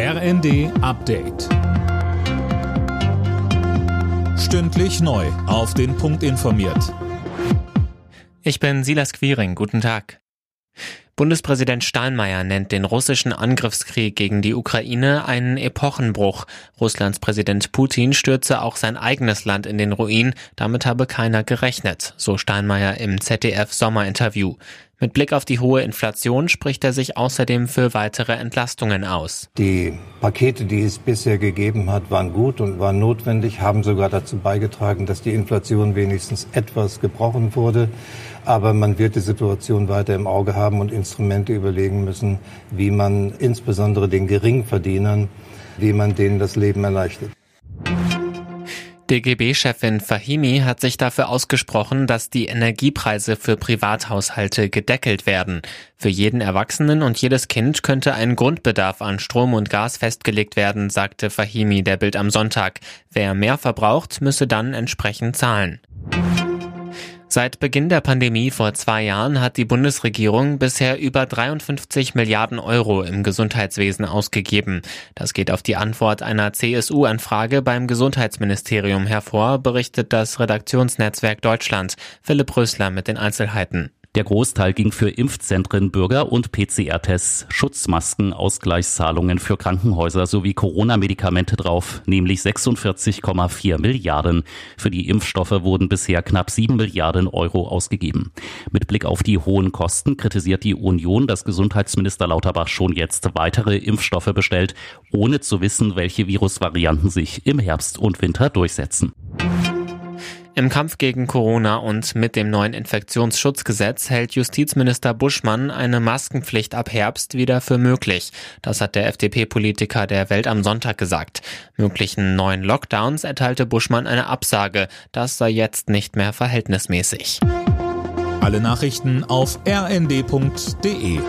RND Update. Stündlich neu. Auf den Punkt informiert. Ich bin Silas Quiring. Guten Tag. Bundespräsident Steinmeier nennt den russischen Angriffskrieg gegen die Ukraine einen Epochenbruch. Russlands Präsident Putin stürze auch sein eigenes Land in den Ruin. Damit habe keiner gerechnet, so Steinmeier im ZDF Sommerinterview. Mit Blick auf die hohe Inflation spricht er sich außerdem für weitere Entlastungen aus. Die Pakete, die es bisher gegeben hat, waren gut und waren notwendig, haben sogar dazu beigetragen, dass die Inflation wenigstens etwas gebrochen wurde. Aber man wird die Situation weiter im Auge haben und Instrumente überlegen müssen, wie man insbesondere den Geringverdienern, wie man denen das Leben erleichtert. DGB-Chefin Fahimi hat sich dafür ausgesprochen, dass die Energiepreise für Privathaushalte gedeckelt werden. Für jeden Erwachsenen und jedes Kind könnte ein Grundbedarf an Strom und Gas festgelegt werden, sagte Fahimi der Bild am Sonntag. Wer mehr verbraucht, müsse dann entsprechend zahlen. Seit Beginn der Pandemie vor zwei Jahren hat die Bundesregierung bisher über 53 Milliarden Euro im Gesundheitswesen ausgegeben. Das geht auf die Antwort einer CSU-Anfrage beim Gesundheitsministerium hervor, berichtet das Redaktionsnetzwerk Deutschland. Philipp Rösler mit den Einzelheiten. Der Großteil ging für Impfzentren, Bürger und PCR-Tests, Schutzmasken, Ausgleichszahlungen für Krankenhäuser sowie Corona-Medikamente drauf, nämlich 46,4 Milliarden. Für die Impfstoffe wurden bisher knapp 7 Milliarden Euro ausgegeben. Mit Blick auf die hohen Kosten kritisiert die Union, dass Gesundheitsminister Lauterbach schon jetzt weitere Impfstoffe bestellt, ohne zu wissen, welche Virusvarianten sich im Herbst und Winter durchsetzen. Im Kampf gegen Corona und mit dem neuen Infektionsschutzgesetz hält Justizminister Buschmann eine Maskenpflicht ab Herbst wieder für möglich. Das hat der FDP-Politiker der Welt am Sonntag gesagt. Möglichen neuen Lockdowns erteilte Buschmann eine Absage. Das sei jetzt nicht mehr verhältnismäßig. Alle Nachrichten auf rnd.de